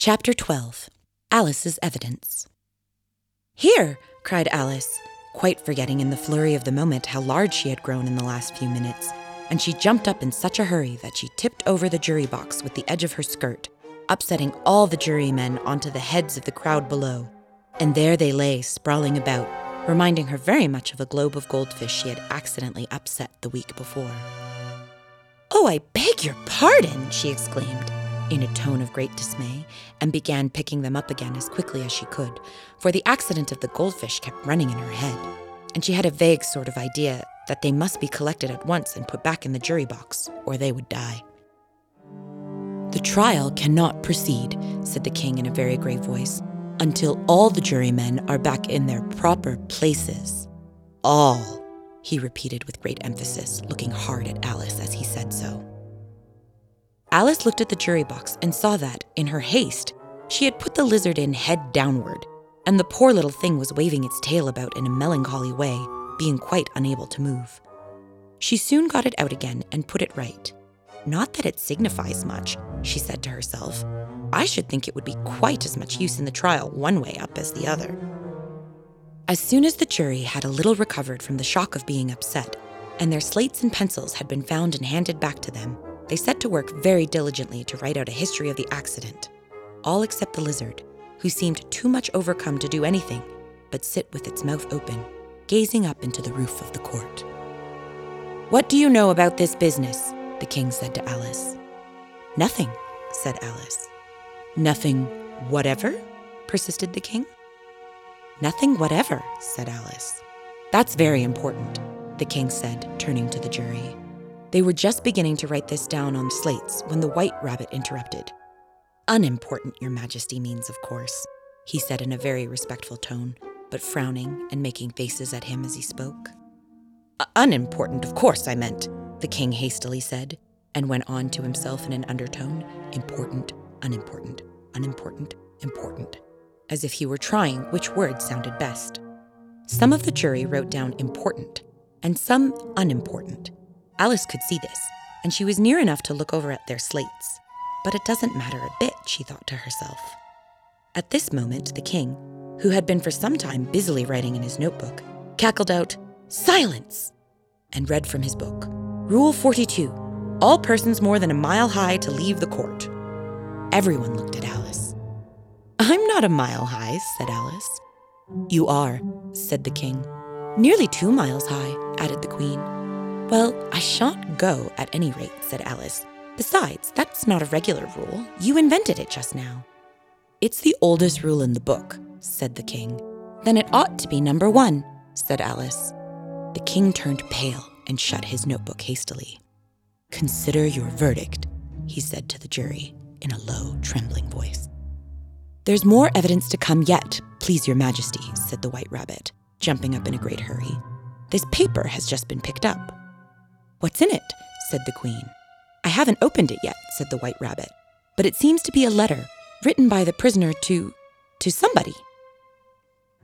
Chapter 12 Alice's Evidence. Here! cried Alice, quite forgetting in the flurry of the moment how large she had grown in the last few minutes, and she jumped up in such a hurry that she tipped over the jury box with the edge of her skirt, upsetting all the jurymen onto the heads of the crowd below. And there they lay, sprawling about, reminding her very much of a globe of goldfish she had accidentally upset the week before. Oh, I beg your pardon, she exclaimed in a tone of great dismay, and began picking them up again as quickly as she could, for the accident of the goldfish kept running in her head, and she had a vague sort of idea that they must be collected at once and put back in the jury box, or they would die. The trial cannot proceed, said the king in a very grave voice, until all the jurymen are back in their proper places. All, he repeated with great emphasis, looking hard at Alice as he said so. Alice looked at the jury box and saw that, in her haste, she had put the lizard in head downward, and the poor little thing was waving its tail about in a melancholy way, being quite unable to move. She soon got it out again and put it right. Not that it signifies much, she said to herself. I should think it would be quite as much use in the trial one way up as the other. As soon as the jury had a little recovered from the shock of being upset, and their slates and pencils had been found and handed back to them, they set to work very diligently to write out a history of the accident, all except the lizard, who seemed too much overcome to do anything but sit with its mouth open, gazing up into the roof of the court. What do you know about this business? the king said to Alice. Nothing, said Alice. Nothing whatever? persisted the king. Nothing whatever, said Alice. That's very important, the king said, turning to the jury. They were just beginning to write this down on slates when the white rabbit interrupted. Unimportant, Your Majesty means, of course, he said in a very respectful tone, but frowning and making faces at him as he spoke. Uh, unimportant, of course, I meant, the king hastily said, and went on to himself in an undertone important, unimportant, unimportant, important, as if he were trying which word sounded best. Some of the jury wrote down important, and some unimportant. Alice could see this, and she was near enough to look over at their slates. But it doesn't matter a bit, she thought to herself. At this moment, the king, who had been for some time busily writing in his notebook, cackled out, Silence! and read from his book Rule 42 All persons more than a mile high to leave the court. Everyone looked at Alice. I'm not a mile high, said Alice. You are, said the king. Nearly two miles high, added the queen. Well, I shan't go at any rate, said Alice. Besides, that's not a regular rule. You invented it just now. It's the oldest rule in the book, said the king. Then it ought to be number one, said Alice. The king turned pale and shut his notebook hastily. Consider your verdict, he said to the jury in a low, trembling voice. There's more evidence to come yet, please your majesty, said the white rabbit, jumping up in a great hurry. This paper has just been picked up. What's in it? said the queen. I haven't opened it yet, said the white rabbit, but it seems to be a letter written by the prisoner to. to somebody.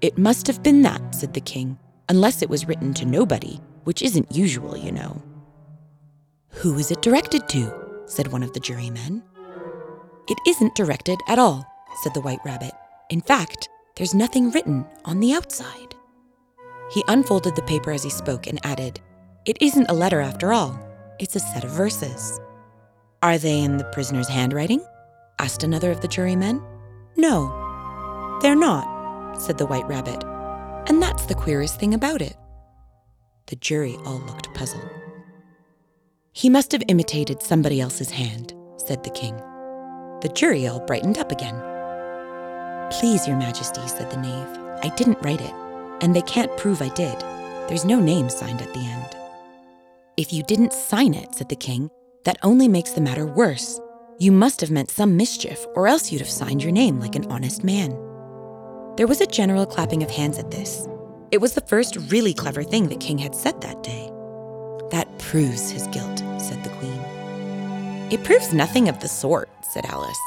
It must have been that, said the king, unless it was written to nobody, which isn't usual, you know. Who is it directed to? said one of the jurymen. It isn't directed at all, said the white rabbit. In fact, there's nothing written on the outside. He unfolded the paper as he spoke and added, it isn't a letter after all, it's a set of verses. Are they in the prisoner's handwriting? asked another of the jurymen. No, they're not, said the white rabbit. And that's the queerest thing about it. The jury all looked puzzled. He must have imitated somebody else's hand, said the king. The jury all brightened up again. Please, your majesty, said the knave, I didn't write it, and they can't prove I did. There's no name signed at the end. If you didn't sign it, said the king, that only makes the matter worse. You must have meant some mischief, or else you'd have signed your name like an honest man. There was a general clapping of hands at this. It was the first really clever thing the king had said that day. That proves his guilt, said the queen. It proves nothing of the sort, said Alice.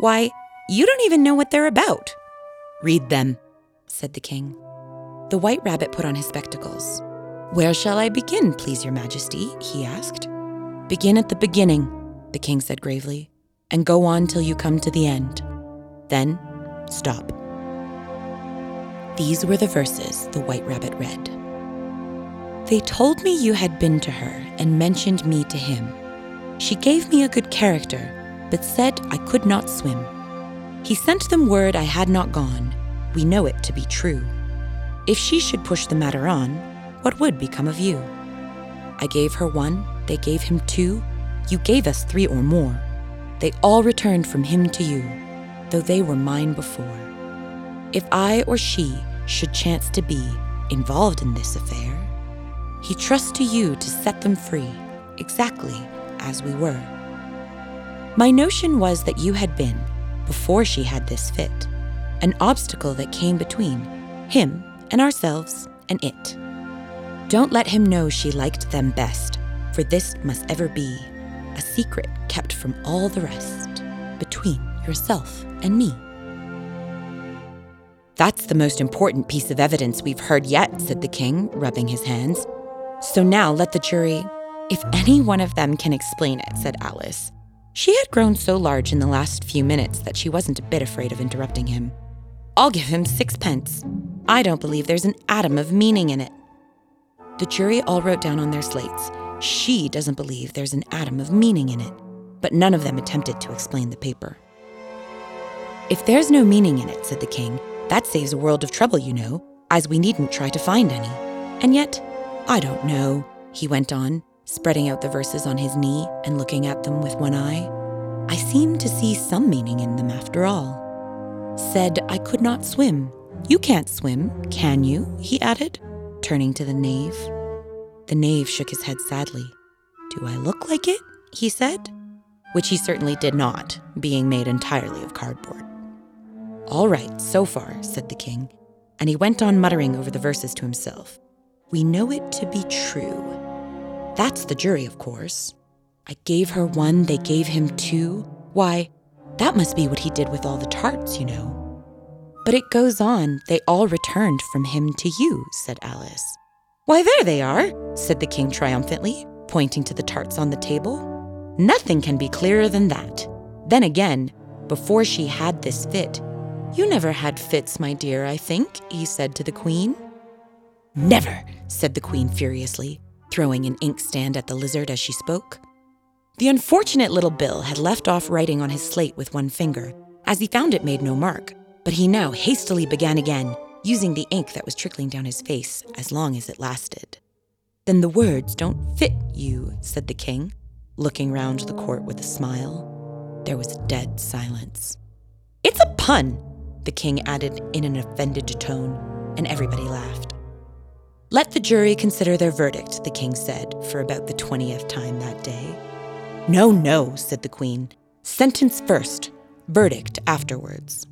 Why, you don't even know what they're about. Read them, said the king. The white rabbit put on his spectacles. Where shall I begin, please, your majesty? he asked. Begin at the beginning, the king said gravely, and go on till you come to the end. Then, stop. These were the verses the White Rabbit read. They told me you had been to her and mentioned me to him. She gave me a good character, but said I could not swim. He sent them word I had not gone. We know it to be true. If she should push the matter on, what would become of you? I gave her one, they gave him two, you gave us three or more. They all returned from him to you, though they were mine before. If I or she should chance to be involved in this affair, he trusts to you to set them free, exactly as we were. My notion was that you had been, before she had this fit, an obstacle that came between him and ourselves and it. Don't let him know she liked them best, for this must ever be a secret kept from all the rest, between yourself and me. That's the most important piece of evidence we've heard yet, said the king, rubbing his hands. So now let the jury. If any one of them can explain it, said Alice. She had grown so large in the last few minutes that she wasn't a bit afraid of interrupting him. I'll give him sixpence. I don't believe there's an atom of meaning in it. The jury all wrote down on their slates, She doesn't believe there's an atom of meaning in it, but none of them attempted to explain the paper. If there's no meaning in it, said the king, that saves a world of trouble, you know, as we needn't try to find any. And yet, I don't know, he went on, spreading out the verses on his knee and looking at them with one eye. I seem to see some meaning in them after all. Said I could not swim. You can't swim, can you? he added, turning to the knave. The knave shook his head sadly. Do I look like it? he said, which he certainly did not, being made entirely of cardboard. All right, so far, said the king, and he went on muttering over the verses to himself. We know it to be true. That's the jury, of course. I gave her one, they gave him two. Why, that must be what he did with all the tarts, you know. But it goes on, they all returned from him to you, said Alice. Why, there they are, said the king triumphantly, pointing to the tarts on the table. Nothing can be clearer than that. Then again, before she had this fit, you never had fits, my dear, I think, he said to the queen. Never, said the queen furiously, throwing an inkstand at the lizard as she spoke. The unfortunate little Bill had left off writing on his slate with one finger, as he found it made no mark, but he now hastily began again, using the ink that was trickling down his face as long as it lasted. Then the words don't fit you, said the king, looking round the court with a smile. There was a dead silence. It's a pun, the king added in an offended tone, and everybody laughed. Let the jury consider their verdict, the king said, for about the twentieth time that day. No, no, said the queen. Sentence first, verdict afterwards.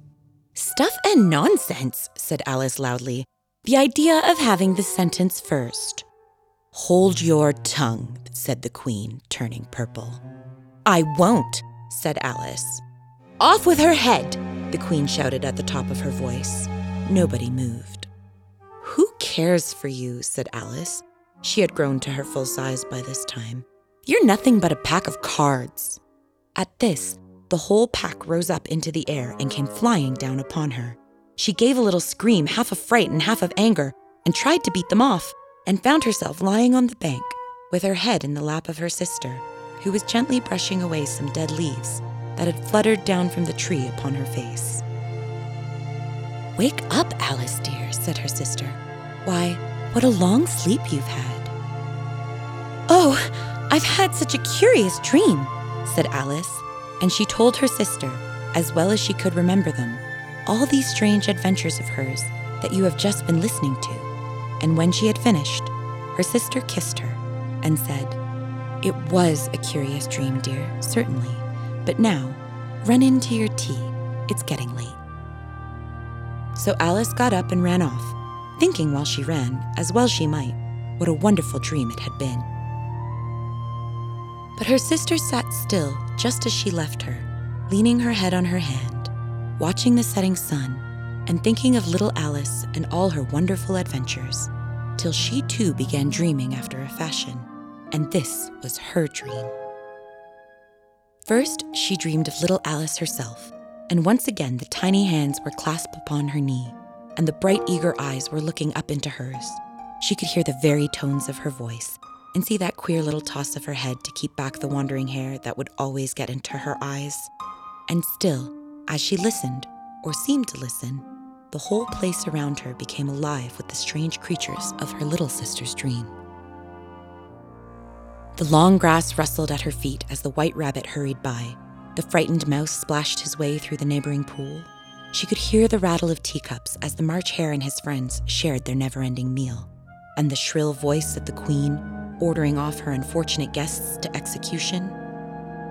Stuff and nonsense, said Alice loudly. The idea of having the sentence first. Hold your tongue, said the queen, turning purple. I won't, said Alice. Off with her head, the queen shouted at the top of her voice. Nobody moved. Who cares for you? said Alice. She had grown to her full size by this time. You're nothing but a pack of cards. At this, the whole pack rose up into the air and came flying down upon her. She gave a little scream, half of fright and half of anger, and tried to beat them off, and found herself lying on the bank with her head in the lap of her sister, who was gently brushing away some dead leaves that had fluttered down from the tree upon her face. Wake up, Alice, dear, said her sister. Why, what a long sleep you've had. Oh, I've had such a curious dream, said Alice, and she told her sister, as well as she could remember them, all these strange adventures of hers that you have just been listening to. And when she had finished, her sister kissed her and said, It was a curious dream, dear, certainly. But now, run into your tea. It's getting late. So Alice got up and ran off, thinking while she ran, as well she might, what a wonderful dream it had been. But her sister sat still just as she left her, leaning her head on her hand, watching the setting sun, and thinking of little Alice and all her wonderful adventures, till she too began dreaming after a fashion, and this was her dream. First, she dreamed of little Alice herself, and once again the tiny hands were clasped upon her knee, and the bright, eager eyes were looking up into hers. She could hear the very tones of her voice and see that queer little toss of her head to keep back the wandering hair that would always get into her eyes. And still, as she listened, or seemed to listen, the whole place around her became alive with the strange creatures of her little sister's dream. The long grass rustled at her feet as the white rabbit hurried by. The frightened mouse splashed his way through the neighboring pool. She could hear the rattle of teacups as the March Hare and his friends shared their never ending meal, and the shrill voice of the Queen ordering off her unfortunate guests to execution.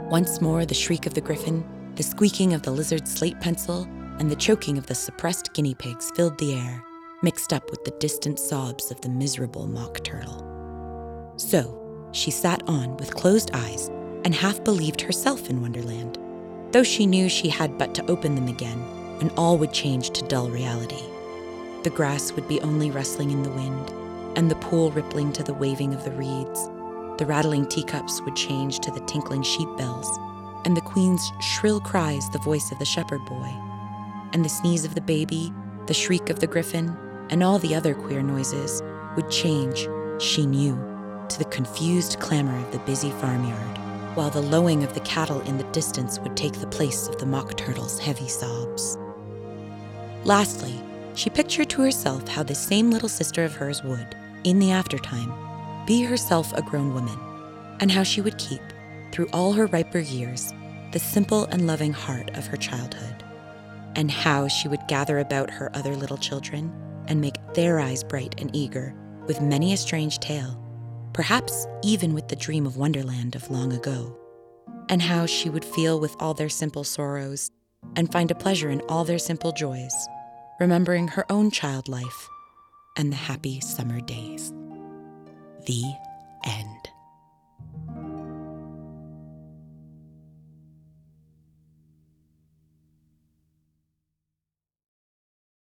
Once more, the shriek of the griffin, the squeaking of the lizard's slate pencil, and the choking of the suppressed guinea pigs filled the air, mixed up with the distant sobs of the miserable mock turtle. So, she sat on with closed eyes and half believed herself in Wonderland, though she knew she had but to open them again and all would change to dull reality. The grass would be only rustling in the wind, and the pool rippling to the waving of the reeds. The rattling teacups would change to the tinkling sheep bells, and the queen's shrill cries the voice of the shepherd boy. And the sneeze of the baby, the shriek of the griffin, and all the other queer noises would change, she knew, to the confused clamor of the busy farmyard, while the lowing of the cattle in the distance would take the place of the mock turtle's heavy sobs. Lastly, she pictured to herself how this same little sister of hers would, in the aftertime, be herself a grown woman, and how she would keep, through all her riper years, the simple and loving heart of her childhood, and how she would gather about her other little children and make their eyes bright and eager with many a strange tale, perhaps even with the dream of Wonderland of long ago, and how she would feel with all their simple sorrows and find a pleasure in all their simple joys, remembering her own child life and the happy summer days. The end.